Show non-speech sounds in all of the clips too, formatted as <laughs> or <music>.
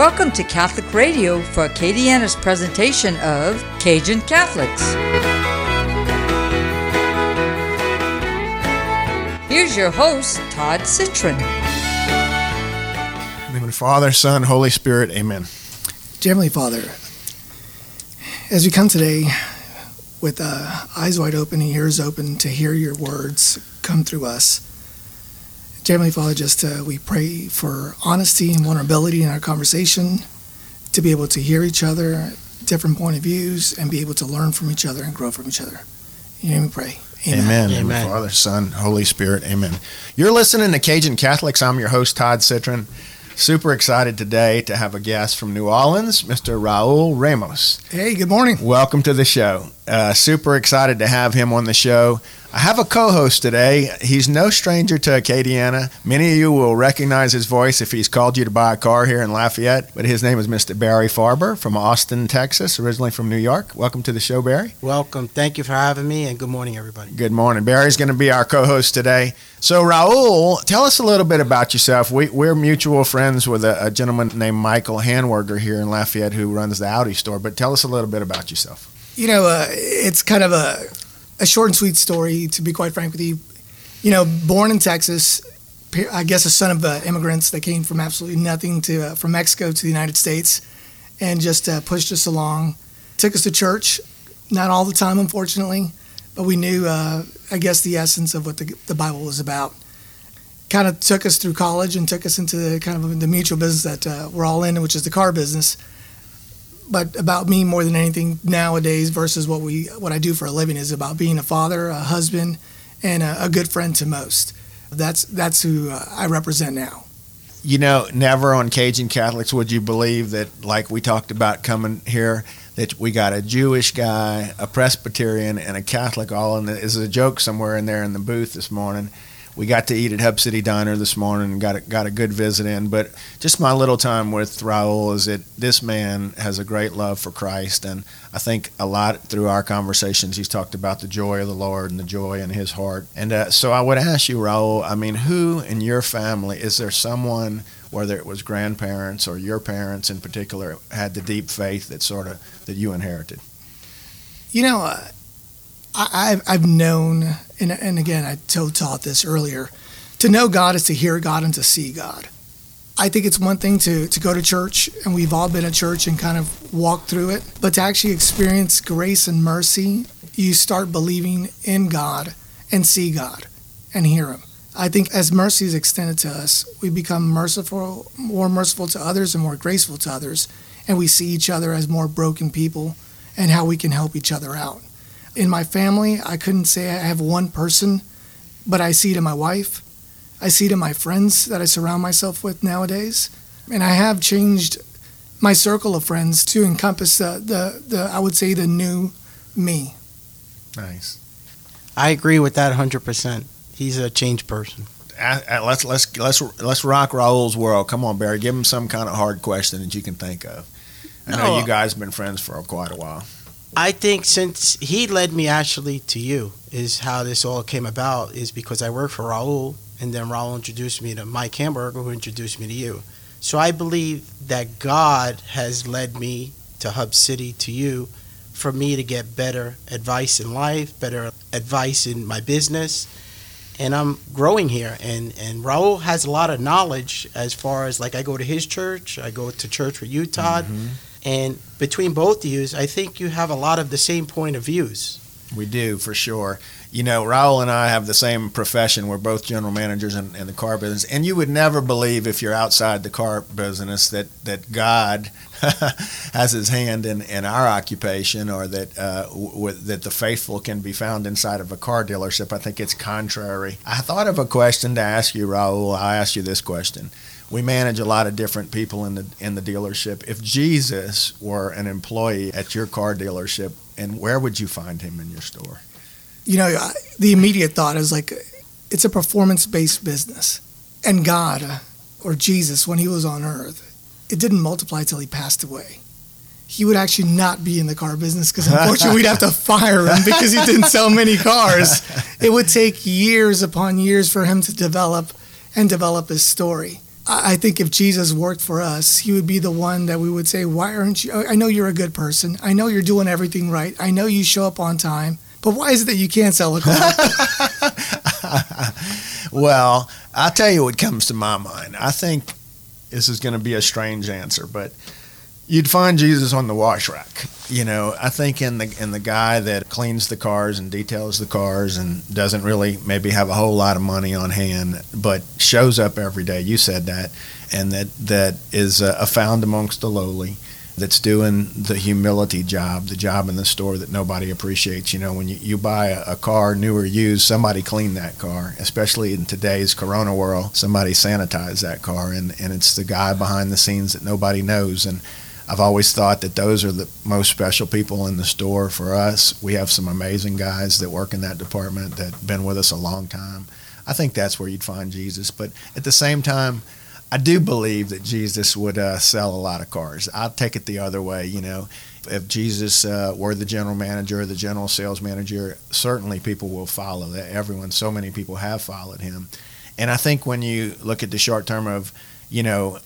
Welcome to Catholic Radio for Acadiana's presentation of Cajun Catholics. Here's your host, Todd Citron. In the name of the Father, Son, Holy Spirit, amen. Dear Heavenly Father, as we come today with uh, eyes wide open and ears open to hear your words come through us, Dear Heavenly Father, just uh, we pray for honesty and vulnerability in our conversation, to be able to hear each other, different point of views, and be able to learn from each other and grow from each other. In your name we pray. Amen. amen. Father, Son, Holy Spirit, amen. You're listening to Cajun Catholics. I'm your host, Todd Citron. Super excited today to have a guest from New Orleans, Mr. Raul Ramos. Hey, good morning. Welcome to the show. Uh, super excited to have him on the show. I have a co host today. He's no stranger to Acadiana. Many of you will recognize his voice if he's called you to buy a car here in Lafayette. But his name is Mr. Barry Farber from Austin, Texas, originally from New York. Welcome to the show, Barry. Welcome. Thank you for having me, and good morning, everybody. Good morning. Barry's going to be our co host today. So, Raul, tell us a little bit about yourself. We, are mutual friends with a, a, gentleman named Michael Hanwerger here in Lafayette who runs the Audi store. But tell us a little bit about yourself. You know, uh, it's kind of a a short and sweet story, to be quite frank with you. You know, born in Texas, I guess a son of uh, immigrants that came from absolutely nothing to uh, from Mexico to the United States, and just uh, pushed us along. Took us to church, not all the time, unfortunately, but we knew, uh, I guess, the essence of what the, the Bible was about. Kind of took us through college and took us into the kind of the mutual business that uh, we're all in, which is the car business but about me more than anything nowadays versus what we what I do for a living is about being a father, a husband, and a, a good friend to most. That's that's who uh, I represent now. You know, never on Cajun Catholics would you believe that, like we talked about coming here, that we got a Jewish guy, a Presbyterian, and a Catholic all in the. Is a joke somewhere in there in the booth this morning we got to eat at Hub City Diner this morning and got a, got a good visit in. But just my little time with Raul is that this man has a great love for Christ, and I think a lot through our conversations he's talked about the joy of the Lord and the joy in his heart. And uh, so I would ask you, Raul, I mean, who in your family is there someone? Whether it was grandparents or your parents in particular, had the deep faith that sort of that you inherited. You know, uh, I, have I've known, and, and again, I taught this earlier, to know God is to hear God and to see God. I think it's one thing to, to go to church, and we've all been at church and kind of walked through it, but to actually experience grace and mercy, you start believing in God and see God and hear Him. I think as mercy is extended to us, we become merciful, more merciful to others and more graceful to others, and we see each other as more broken people and how we can help each other out. In my family, I couldn't say I have one person, but I see it in my wife. I see it in my friends that I surround myself with nowadays. And I have changed my circle of friends to encompass the, the, the I would say, the new me. Nice. I agree with that 100%. He's a changed person. Uh, uh, let's let's let's let's rock Raul's world. Come on, Barry. Give him some kind of hard question that you can think of. I know no. you guys have been friends for quite a while. I think since he led me actually to you is how this all came about is because I worked for Raul and then Raul introduced me to Mike Hamburger who introduced me to you. So I believe that God has led me to Hub City to you for me to get better advice in life, better advice in my business. And I'm growing here and, and Raul has a lot of knowledge as far as like I go to his church, I go to church with you, Todd. Mm-hmm and between both of you, I think you have a lot of the same point of views. We do, for sure. You know, Raul and I have the same profession. We're both general managers in, in, the car business. And you would never believe if you're outside the car business that, that God <laughs> has his hand in, in our occupation or that, uh, w- that the faithful can be found inside of a car dealership. I think it's contrary. I thought of a question to ask you, Raul. I'll ask you this question we manage a lot of different people in the in the dealership. If Jesus were an employee at your car dealership, and where would you find him in your store? You know, the immediate thought is like it's a performance based business, and God uh, or Jesus when he was on earth, it didn't multiply till he passed away. He would actually not be in the car business because unfortunately we'd have to fire him because he didn't sell many cars. It would take years upon years for him to develop and develop his story I think if Jesus worked for us, he would be the one that we would say, Why aren't you? I know you're a good person. I know you're doing everything right. I know you show up on time. But why is it that you can't sell a car? <laughs> <laughs> Well, I'll tell you what comes to my mind. I think this is going to be a strange answer, but you'd find Jesus on the wash rack. You know, I think in the in the guy that cleans the cars and details the cars and doesn't really maybe have a whole lot of money on hand, but shows up every day. You said that, and that that is found amongst the lowly. That's doing the humility job, the job in the store that nobody appreciates. You know, when you, you buy a, a car, new or used, somebody cleaned that car, especially in today's corona world, somebody sanitized that car, and, and it's the guy behind the scenes that nobody knows. And I've always thought that those are the most special people in the store for us. We have some amazing guys that work in that department that have been with us a long time. I think that's where you'd find Jesus. But at the same time, I do believe that Jesus would uh, sell a lot of cars. I'll take it the other way. You know, if Jesus uh, were the general manager, the general sales manager, certainly people will follow that. Everyone, so many people have followed him. And I think when you look at the short term of, you know,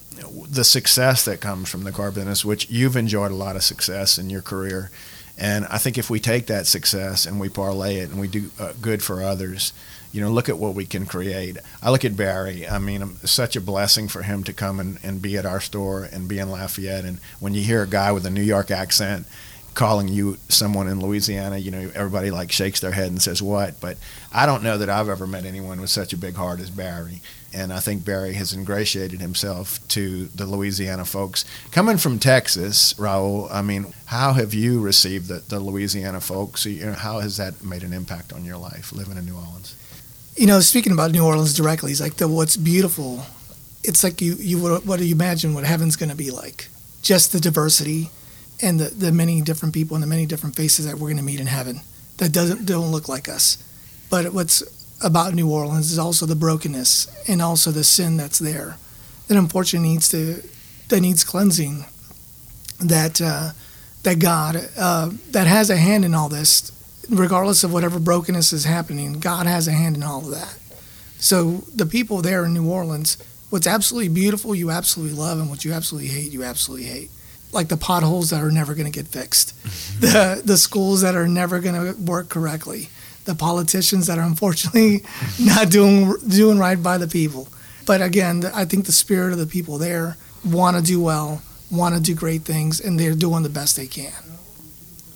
the success that comes from the car business, which you've enjoyed a lot of success in your career. And I think if we take that success and we parlay it and we do uh, good for others, you know, look at what we can create. I look at Barry. I mean, such a blessing for him to come and, and be at our store and be in Lafayette. And when you hear a guy with a New York accent calling you someone in Louisiana, you know, everybody like shakes their head and says, What? But I don't know that I've ever met anyone with such a big heart as Barry. And I think Barry has ingratiated himself to the Louisiana folks. Coming from Texas, Raul, I mean, how have you received the, the Louisiana folks? You know, how has that made an impact on your life living in New Orleans? you know, speaking about New Orleans directly, it's like the what's beautiful. It's like you you what do you imagine what heaven's going to be like? Just the diversity and the, the many different people and the many different faces that we're going to meet in heaven that doesn't don't look like us. But what's about New Orleans is also the brokenness and also the sin that's there that unfortunately needs to that needs cleansing. That uh, that God uh, that has a hand in all this regardless of whatever brokenness is happening, God has a hand in all of that. So the people there in New Orleans, what's absolutely beautiful, you absolutely love, and what you absolutely hate, you absolutely hate. Like the potholes that are never going to get fixed, <laughs> the the schools that are never going to work correctly, the politicians that are unfortunately <laughs> not doing doing right by the people. But again, I think the spirit of the people there want to do well, want to do great things, and they're doing the best they can.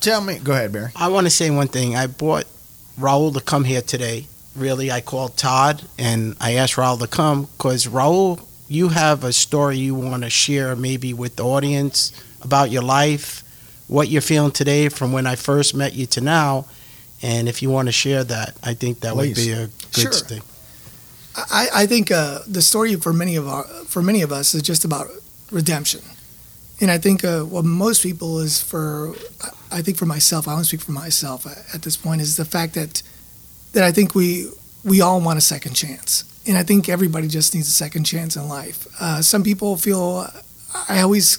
Tell me, go ahead, Barry. I want to say one thing. I brought Raul to come here today. Really, I called Todd and I asked Raul to come because Raul, you have a story you want to share maybe with the audience about your life, what you're feeling today from when I first met you to now. And if you want to share that, I think that Please. would be a good Sure. thing. I, I think uh, the story for many of our, for many of us is just about redemption, and I think uh, what most people is for. I think for myself, I want to speak for myself at this point is the fact that that I think we we all want a second chance, and I think everybody just needs a second chance in life. Uh, some people feel. I always.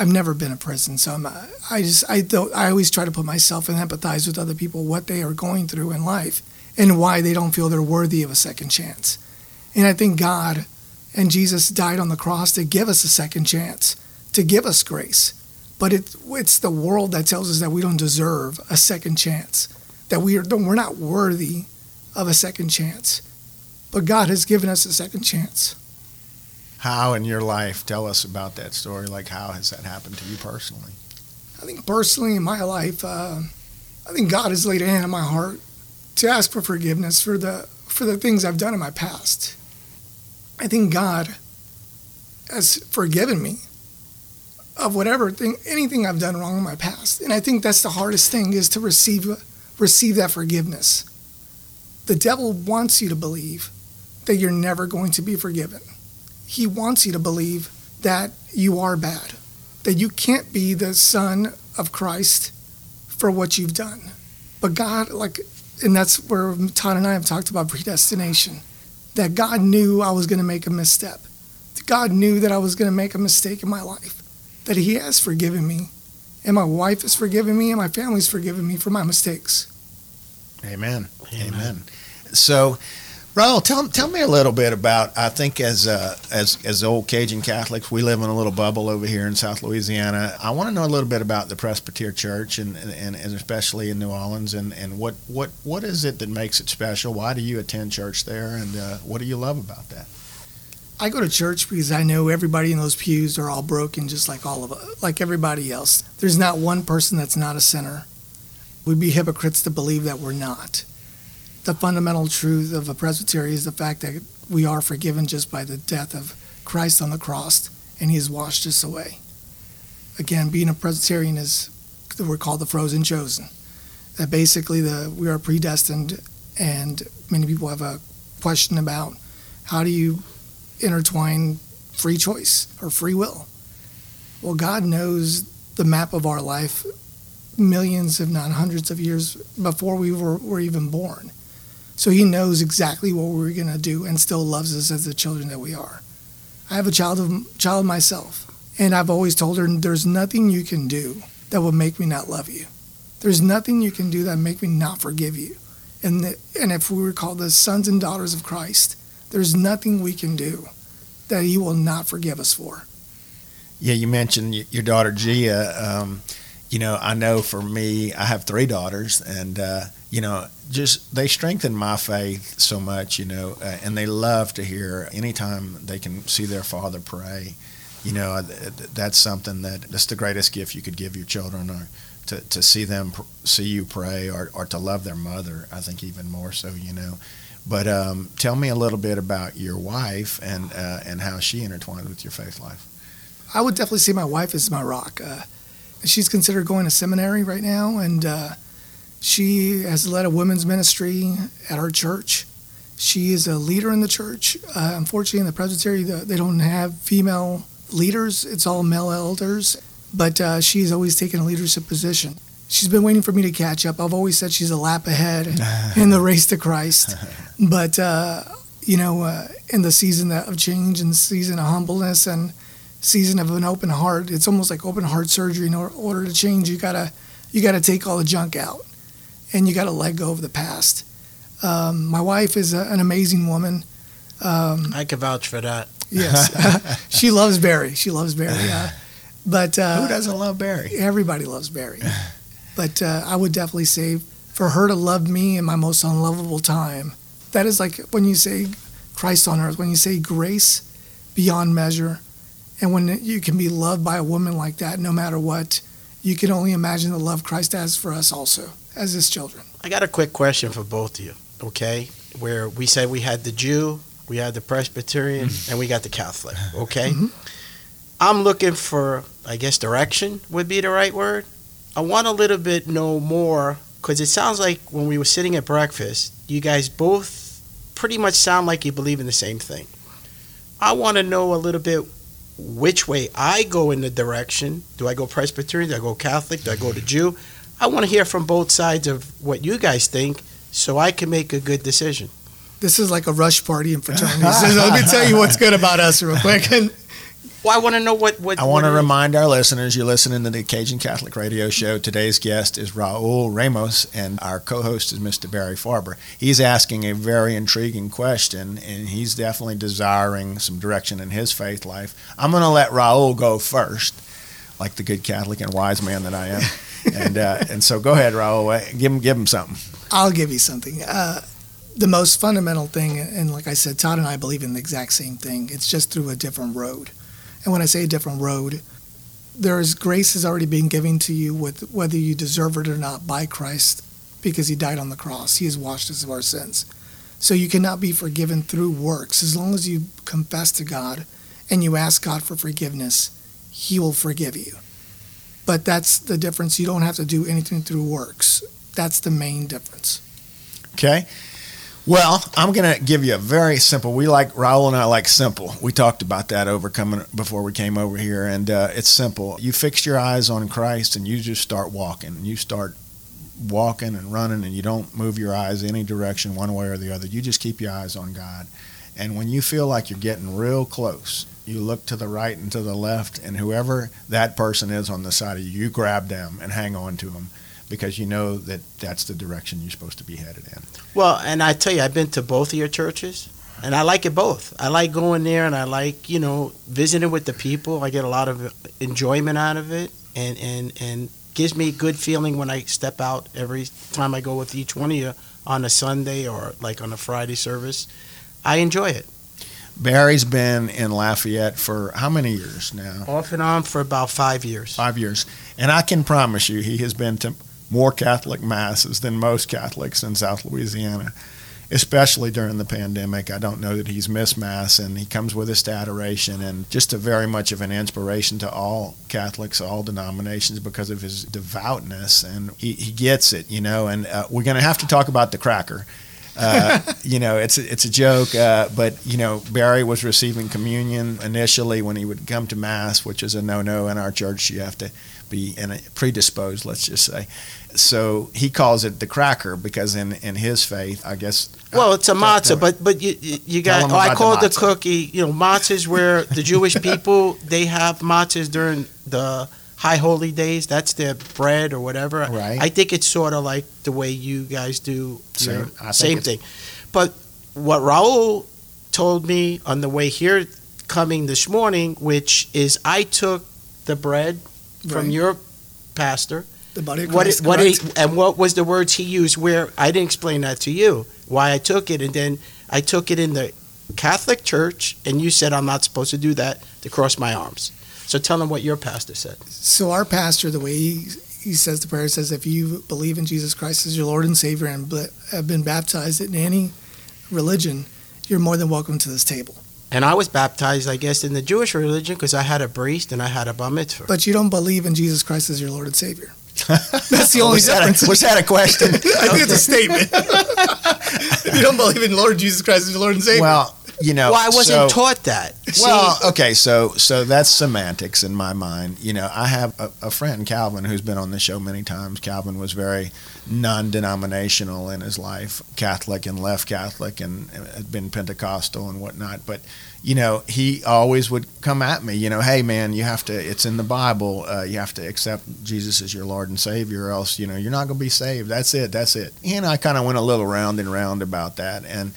I've never been in prison, so I'm. Uh, I just. I don't. I always try to put myself and empathize with other people what they are going through in life and why they don't feel they're worthy of a second chance. And I think God and Jesus died on the cross to give us a second chance, to give us grace. But it, it's the world that tells us that we don't deserve a second chance, that we are, we're not worthy of a second chance. But God has given us a second chance. How in your life, tell us about that story. Like, how has that happened to you personally? I think personally in my life, uh, I think God has laid a hand on my heart to ask for forgiveness for the for the things I've done in my past. I think God has forgiven me of whatever thing, anything I've done wrong in my past, and I think that's the hardest thing is to receive receive that forgiveness. The devil wants you to believe that you're never going to be forgiven. He wants you to believe that you are bad, that you can't be the son of Christ for what you've done. But God, like, and that's where Todd and I have talked about predestination, that God knew I was going to make a misstep. That God knew that I was going to make a mistake in my life, that He has forgiven me, and my wife has forgiven me, and my family's forgiven me for my mistakes. Amen. Amen. Amen. So, Raul, tell, tell me a little bit about. I think as uh, as as old Cajun Catholics, we live in a little bubble over here in South Louisiana. I want to know a little bit about the Presbyterian Church and, and, and especially in New Orleans and, and what, what what is it that makes it special? Why do you attend church there, and uh, what do you love about that? I go to church because I know everybody in those pews are all broken, just like all of us, like everybody else. There's not one person that's not a sinner. We'd be hypocrites to believe that we're not the fundamental truth of a presbytery is the fact that we are forgiven just by the death of Christ on the cross, and He has washed us away. Again, being a Presbyterian is we're called the frozen chosen. That basically the we are predestined, and many people have a question about how do you intertwine free choice or free will. Well, God knows the map of our life millions, if not hundreds of years before we were, were even born. So he knows exactly what we're going to do and still loves us as the children that we are. I have a child of child myself, and I've always told her there's nothing you can do that will make me not love you. There's nothing you can do that make me not forgive you. And the, and if we were called the sons and daughters of Christ, there's nothing we can do that he will not forgive us for. Yeah, you mentioned your daughter Gia. Um, you know, I know for me, I have three daughters, and uh, you know, just they strengthen my faith so much, you know, uh, and they love to hear anytime they can see their father pray. You know, that's something that that's the greatest gift you could give your children, or to, to see them see you pray, or, or to love their mother. I think even more so, you know. But um, tell me a little bit about your wife and uh, and how she intertwined with your faith life. I would definitely say my wife is my rock. Uh, she's considered going to seminary right now, and uh, she has led a women's ministry at our church. She is a leader in the church. Uh, unfortunately, in the presbytery, the, they don't have female leaders, it's all male elders, but uh, she's always taken a leadership position. She's been waiting for me to catch up. I've always said she's a lap ahead <laughs> in the race to Christ. But, uh, you know, uh, in the season of change and season of humbleness and season of an open heart, it's almost like open heart surgery. In order to change, you gotta you gotta take all the junk out and you got to let go of the past. Um, my wife is a, an amazing woman. Um, I can vouch for that. Yes, <laughs> she loves Barry. She loves Barry. Uh, but uh, who doesn't love Barry? Everybody loves Barry. <laughs> but uh, I would definitely say for her to love me in my most unlovable time, that is like when you say Christ on earth, when you say grace beyond measure, and when you can be loved by a woman like that, no matter what, you can only imagine the love Christ has for us also as his children. I got a quick question for both of you, okay? Where we said we had the Jew, we had the Presbyterian, mm-hmm. and we got the Catholic, okay? Mm-hmm. I'm looking for, I guess, direction would be the right word. I want a little bit know more because it sounds like when we were sitting at breakfast, you guys both pretty much sound like you believe in the same thing. I want to know a little bit which way I go in the direction. Do I go Presbyterian? Do I go Catholic? Do I go to Jew? I want to hear from both sides of what you guys think so I can make a good decision. This is like a rush party in <laughs> fraternities. let me tell you what's good about us real quick. And <laughs> well, I want to know what. what I want to remind our listeners you're listening to the Cajun Catholic Radio Show. Today's guest is Raul Ramos, and our co host is Mr. Barry Farber. He's asking a very intriguing question, and he's definitely desiring some direction in his faith life. I'm going to let Raul go first, like the good Catholic and wise man that I am <laughs> and uh, and so go ahead, Raul. Give him give him something. I'll give you something. Uh, the most fundamental thing, and like I said, Todd and I believe in the exact same thing. It's just through a different road. And when I say a different road, there is grace has already been given to you with whether you deserve it or not by Christ because he died on the cross. He has washed us of our sins. So you cannot be forgiven through works. As long as you confess to God and you ask God for forgiveness, he will forgive you. But that's the difference. You don't have to do anything through works. That's the main difference. Okay. Well, I'm going to give you a very simple. We like Raul and I like simple. We talked about that over coming before we came over here, and uh, it's simple. You fix your eyes on Christ, and you just start walking. You start walking and running, and you don't move your eyes any direction, one way or the other. You just keep your eyes on God. And when you feel like you're getting real close, you look to the right and to the left, and whoever that person is on the side of you, you grab them and hang on to them because you know that that's the direction you're supposed to be headed in. Well, and I tell you, I've been to both of your churches, and I like it both. I like going there, and I like you know visiting with the people. I get a lot of enjoyment out of it, and and and gives me a good feeling when I step out every time I go with each one of you on a Sunday or like on a Friday service. I enjoy it. Barry's been in Lafayette for how many years now? Off and on for about five years. Five years. And I can promise you, he has been to more Catholic masses than most Catholics in South Louisiana, especially during the pandemic. I don't know that he's missed mass, and he comes with us to adoration, and just a very much of an inspiration to all Catholics, all denominations, because of his devoutness, and he, he gets it, you know. And uh, we're going to have to talk about the cracker. Uh, you know, it's a, it's a joke, uh, but you know, Barry was receiving communion initially when he would come to mass, which is a no-no in our church. You have to be in a, predisposed, let's just say. So he calls it the cracker because in, in his faith, I guess. Well, it's a matzah, but but you you got. Oh, I the call it the cookie. You know, matzah is where the Jewish people they have matzahs during the high holy days. That's their bread or whatever. Right. I think it's sort of like the way you guys do. Same- Your, I same thing. But what Raul told me on the way here, coming this morning, which is I took the bread from your pastor. The body of What Christ. it, what he, and what was the words he used? Where I didn't explain that to you. Why I took it, and then I took it in the Catholic Church, and you said I'm not supposed to do that to cross my arms. So tell them what your pastor said. So our pastor, the way he, he says the prayer says, if you believe in Jesus Christ as your Lord and Savior and have been baptized in any religion, you're more than welcome to this table. And I was baptized, I guess, in the Jewish religion because I had a priest and I had a bar mitzvah. But you don't believe in Jesus Christ as your Lord and Savior. <laughs> That's the only was, that a, was that a question? <laughs> I think it's a statement. <laughs> you don't believe in Lord Jesus Christ as your Lord and Savior. well, you know. well, I wasn't so- taught that. See, Well, okay, so so that's semantics in my mind. You know, I have a, a friend, Calvin, who's been on the show many times. Calvin was very non-denominational in his life, Catholic and left Catholic, and had been Pentecostal and whatnot. But you know, he always would come at me. You know, hey man, you have to. It's in the Bible. Uh, you have to accept Jesus as your Lord and Savior, or else you know you're not going to be saved. That's it. That's it. And I kind of went a little round and round about that, and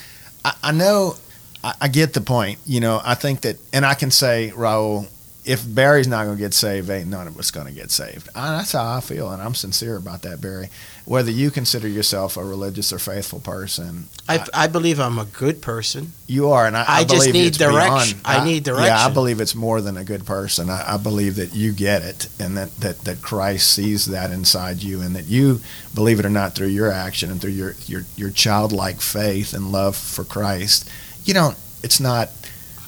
I, I know. I, I get the point. You know, I think that, and I can say, Raul, if Barry's not going to get saved, ain't none of us going to get saved. I, that's how I feel, and I'm sincere about that, Barry. Whether you consider yourself a religious or faithful person, I, I believe I'm a good person. you are, and I, I, I just need direction. beyond- I need direction. Yeah, I believe it's more than a good person. I, I believe that you get it, and that, that that Christ sees that inside you, and that you believe it or not through your action and through your your your childlike faith and love for Christ. You don't. It's not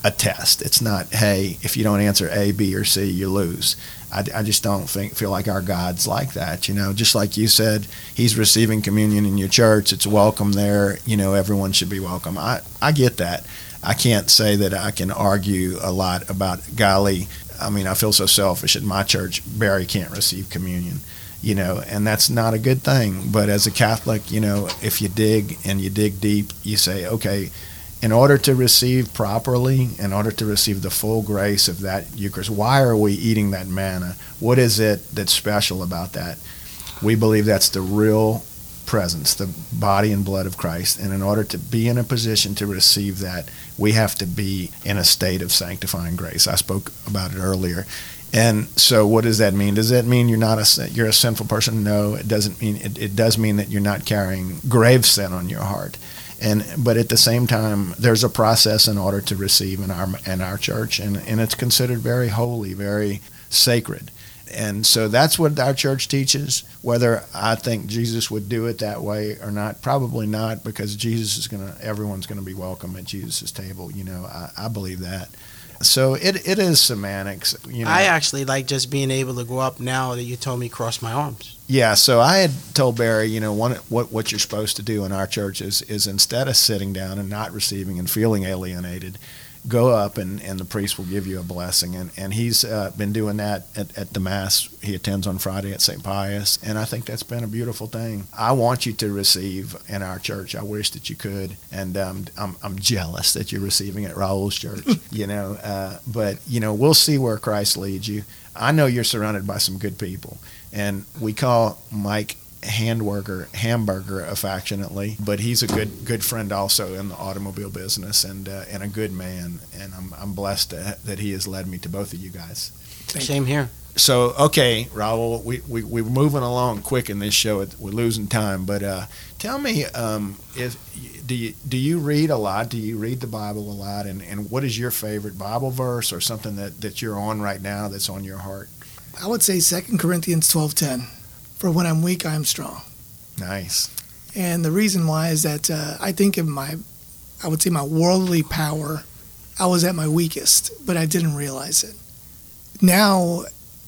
a test. It's not. Hey, if you don't answer A, B, or C, you lose. I, I just don't think feel like our God's like that. You know, just like you said, He's receiving communion in your church. It's welcome there. You know, everyone should be welcome. I I get that. I can't say that I can argue a lot about golly. I mean, I feel so selfish at my church. Barry can't receive communion, you know, and that's not a good thing. But as a Catholic, you know, if you dig and you dig deep, you say, okay, in order to receive properly, in order to receive the full grace of that Eucharist, why are we eating that manna? What is it that's special about that? We believe that's the real presence, the body and blood of Christ. And in order to be in a position to receive that, we have to be in a state of sanctifying grace. I spoke about it earlier. And so, what does that mean? Does that mean you're not a you're a sinful person? No, it doesn't mean. It, it does mean that you're not carrying grave sin on your heart. And but at the same time, there's a process in order to receive in our in our church, and and it's considered very holy, very sacred. And so that's what our church teaches. Whether I think Jesus would do it that way or not, probably not, because Jesus is gonna, everyone's gonna be welcome at Jesus' table. You know, I, I believe that. So it, it is semantics. You know, I actually like just being able to go up now that you told me cross my arms. yeah. So I had told Barry, you know, one what what you're supposed to do in our church is is instead of sitting down and not receiving and feeling alienated, go up and, and the priest will give you a blessing. And, and he's uh, been doing that at, at the Mass he attends on Friday at St. Pius. And I think that's been a beautiful thing. I want you to receive in our church. I wish that you could. And um, I'm, I'm jealous that you're receiving at Raul's church, <laughs> you know. Uh, but, you know, we'll see where Christ leads you. I know you're surrounded by some good people. And we call Mike handworker hamburger affectionately, but he's a good good friend also in the automobile business and uh, and a good man. And I'm I'm blessed to, that he has led me to both of you guys. Thank Same here. So okay, Raul, we, we we're moving along quick in this show. We're losing time, but uh, tell me, um, if do you do you read a lot? Do you read the Bible a lot? And, and what is your favorite Bible verse or something that, that you're on right now that's on your heart? I would say Second Corinthians 12:10. For when I'm weak, I am strong. Nice. And the reason why is that uh, I think of my, I would say my worldly power, I was at my weakest, but I didn't realize it. Now,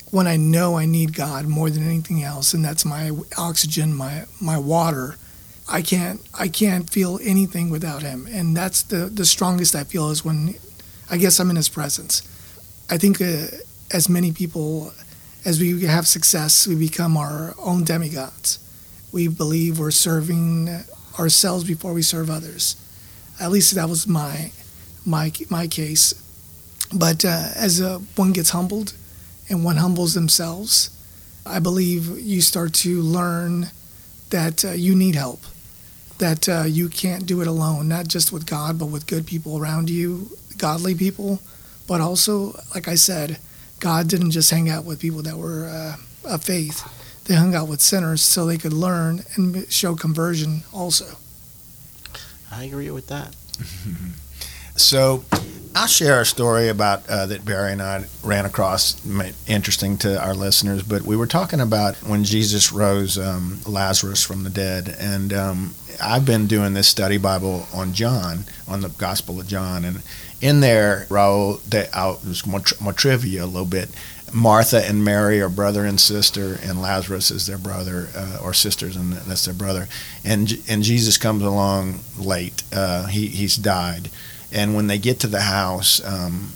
when I know I need God more than anything else, and that's my oxygen, my my water, I can't I can't feel anything without Him, and that's the the strongest I feel is when, I guess I'm in His presence. I think uh, as many people, as we have success, we become our own demigods we believe we're serving ourselves before we serve others. At least that was my my my case. But uh, as uh, one gets humbled, and one humbles themselves, I believe you start to learn that uh, you need help, that uh, you can't do it alone, not just with God, but with good people around you, godly people, but also, like I said, God didn't just hang out with people that were uh, of faith they hung out with sinners so they could learn and show conversion also. I agree with that. <laughs> So I'll share a story about uh, that Barry and I ran across, interesting to our listeners. But we were talking about when Jesus rose um, Lazarus from the dead, and um, I've been doing this study Bible on John, on the Gospel of John, and in there, Raul, they, I'll, there's more, more trivia a little bit. Martha and Mary are brother and sister, and Lazarus is their brother uh, or sisters, and that's their brother. And and Jesus comes along late. Uh, he he's died, and when they get to the house, um,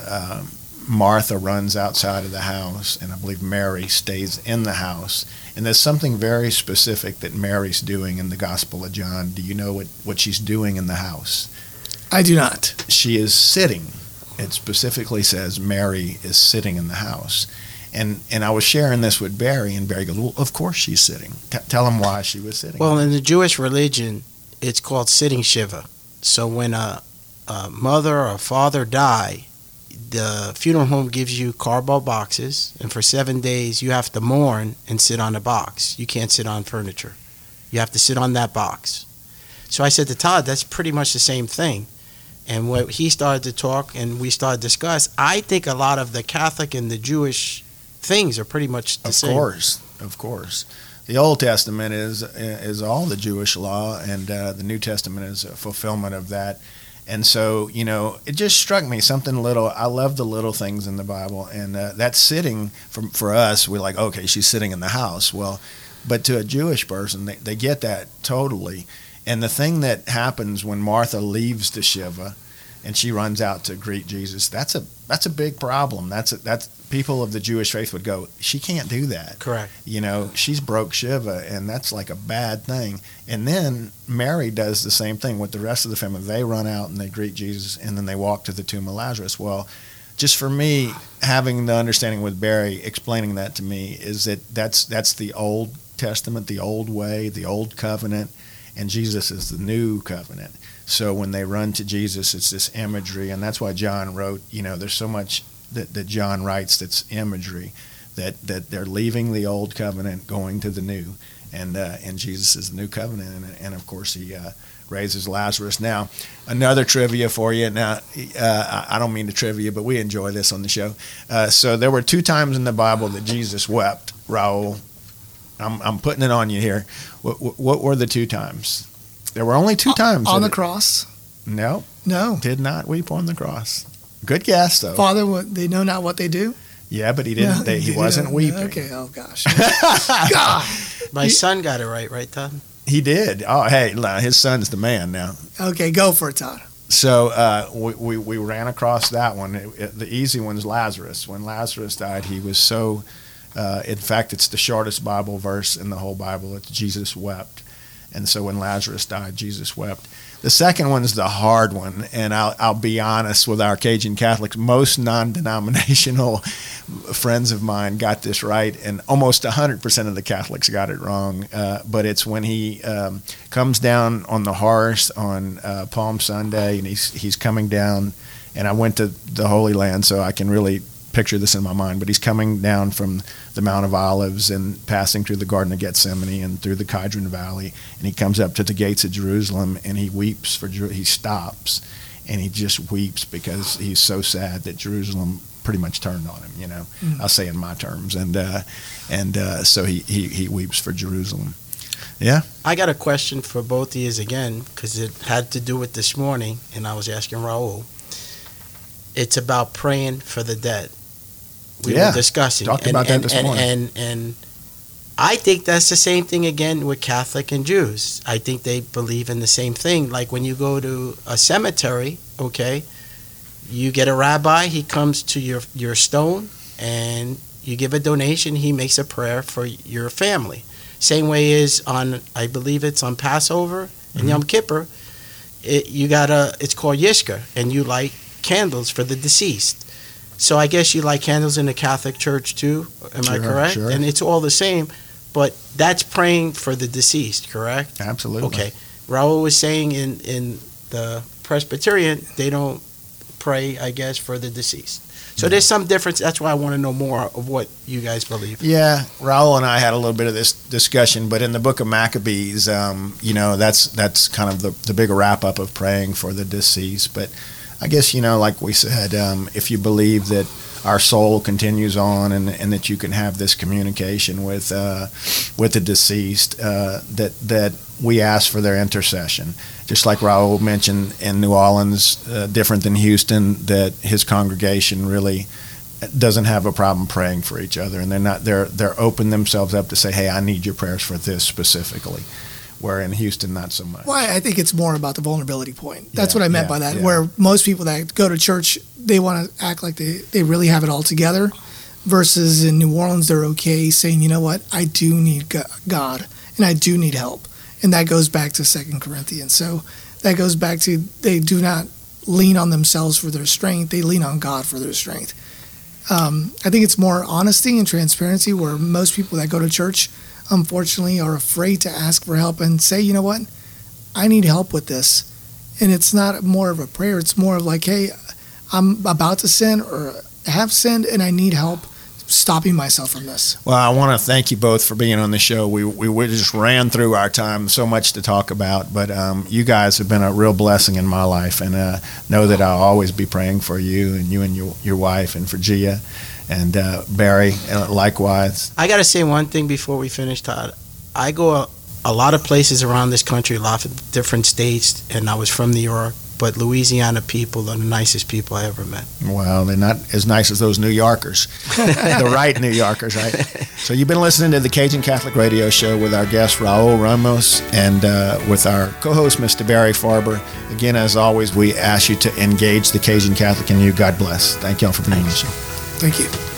uh, Martha runs outside of the house, and I believe Mary stays in the house. And there's something very specific that Mary's doing in the Gospel of John. Do you know what, what she's doing in the house? I do not. She is sitting. It specifically says Mary is sitting in the house. And and I was sharing this with Barry, and Barry goes, "Well, of course she's sitting. T- tell him why she was sitting." Well, in the Jewish religion, it's called sitting shiva. So when a, a mother or a father die, the funeral home gives you cardboard boxes, and for seven days you have to mourn and sit on a box. You can't sit on furniture. You have to sit on that box. So I said to Todd, that's pretty much the same thing. And when he started to talk and we started to discuss, I think a lot of the Catholic and the Jewish things are pretty much the of same. course, of course. The Old Testament is is all the Jewish law, and uh, the New Testament is a fulfillment of that. And so, you know, it just struck me something little. I love the little things in the Bible, and uh, that sitting for for us, we're like, okay, she's sitting in the house. Well, but to a Jewish person, they, they get that totally. And the thing that happens when Martha leaves the Shiva, and she runs out to greet Jesus, that's a that's a big problem. That's a, that's people of the Jewish faith would go, she can't do that. Correct. you know she's broke shiva and that's like a bad thing. And then mary does the same thing with the rest of the family. They run out and they greet jesus and then they walk to the tomb of lazarus. Well just for me having the understanding with barry explaining that to me is that that's that's the old testament the old way the old covenant and jesus is the new covenant so when they run to jesus it's this imagery and that's why john wrote you know there's so much that, that john writes that's imagery that that they're leaving the old covenant, going to the new, and uh, and Jesus is the new covenant, and, and of course he uh, raises Lazarus. Now, another trivia for you. Now, uh, I don't mean to trivia, but we enjoy this on the show. Uh, so there were two times in the Bible that Jesus wept. Raul, I'm I'm putting it on you here. What, what, what were the two times? There were only two times On the it- cross? No, No. did not weep on the cross. Good guess though. Father, what, they know not what they do? Yeah, but he didn't. No, they, he they wasn't don't. weeping. Okay, oh gosh. God. <laughs> My son got it right, right, Todd? He did. Oh, hey, nah, his son's the man now. Okay, go for it, Todd. So uh, we, we, we ran across that one. It, it- the easy one's Lazarus. When Lazarus died, he was so. Uh, in fact, it's the shortest Bible verse in the whole Bible. It's Jesus wept, and so when Lazarus died, Jesus wept. The second one's the hard one, and I'll, I'll be honest with our Cajun Catholics. Most non denominational <laughs> friends of mine got this right, and almost 100% of the Catholics got it wrong. Uh, but it's when he um, comes down on the horse on uh, Palm Sunday, and he's, he's coming down. And I went to the Holy Land, so I can really picture this in my mind, but he's coming down from the Mount of Olives and passing through the Garden of Gethsemane and through the Kidron Valley, and he comes up to the gates of Jerusalem and he weeps for Jer- he stops and he just weeps because he's so sad that Jerusalem pretty much turned on him. You know, mm. I'll say in my terms, and uh, and uh, so he, he he weeps for Jerusalem. Yeah. I got a question for both of you again because it had to do with this morning, and I was asking Raul. It's about praying for the dead we yeah. were discussing. Talked and, about and, that this and, morning. And, and I think that's the same thing again with Catholic and Jews. I think they believe in the same thing. Like when you go to a cemetery, okay, you get a rabbi, he comes to your, your stone and you give a donation, he makes a prayer for your family. Same way is on, I believe it's on Passover and mm-hmm. Yom Kippur, it, you got a, it's called Yizkor, and you light candles for the deceased. So I guess you like candles in the Catholic Church too. Am sure, I correct? Sure. And it's all the same, but that's praying for the deceased, correct? Absolutely. Okay. Raul was saying in in the Presbyterian they don't pray, I guess, for the deceased. So there's some difference. That's why I want to know more of what you guys believe. Yeah, Raul and I had a little bit of this discussion, but in the Book of Maccabees, um, you know, that's that's kind of the the big wrap up of praying for the deceased, but I guess, you know, like we said, um, if you believe that our soul continues on and, and that you can have this communication with uh, with the deceased, uh, that that we ask for their intercession. Just like Raul mentioned in New Orleans, uh, different than Houston, that his congregation really doesn't have a problem praying for each other, and they're not they're they're open themselves up to say, "Hey, I need your prayers for this specifically." Where in Houston not so much. Well, I think it's more about the vulnerability point. That's yeah, what I meant yeah, by that. Yeah. Where most people that go to church, they want to act like they, they really have it all together, versus in New Orleans, they're okay saying, you know what, I do need God and I do need help, and that goes back to Second Corinthians. So that goes back to they do not lean on themselves for their strength; they lean on God for their strength. Um, I think it's more honesty and transparency where most people that go to church unfortunately, are afraid to ask for help and say, you know what, I need help with this. And it's not more of a prayer, it's more of like, hey, I'm about to sin or have sinned and I need help stopping myself from this. Well, I want to thank you both for being on the show. We, we, we just ran through our time, so much to talk about, but um, you guys have been a real blessing in my life, and uh, know that I'll always be praying for you and you and your, your wife and for Gia and uh, Barry, uh, likewise. I got to say one thing before we finish, Todd. I go a, a, lot of places around this country, a lot of different states, and I was from New York. But Louisiana people are the nicest people I ever met. Well, they're not as nice as those New Yorkers, <laughs> the right New Yorkers, right? So you've been listening to the Cajun Catholic Radio Show with our guest Raul Ramos and uh, with our co-host Mr. Barry Farber. Again, as always, we ask you to engage the Cajun Catholic in you. God bless. Thank you all for being on the show. Thank you.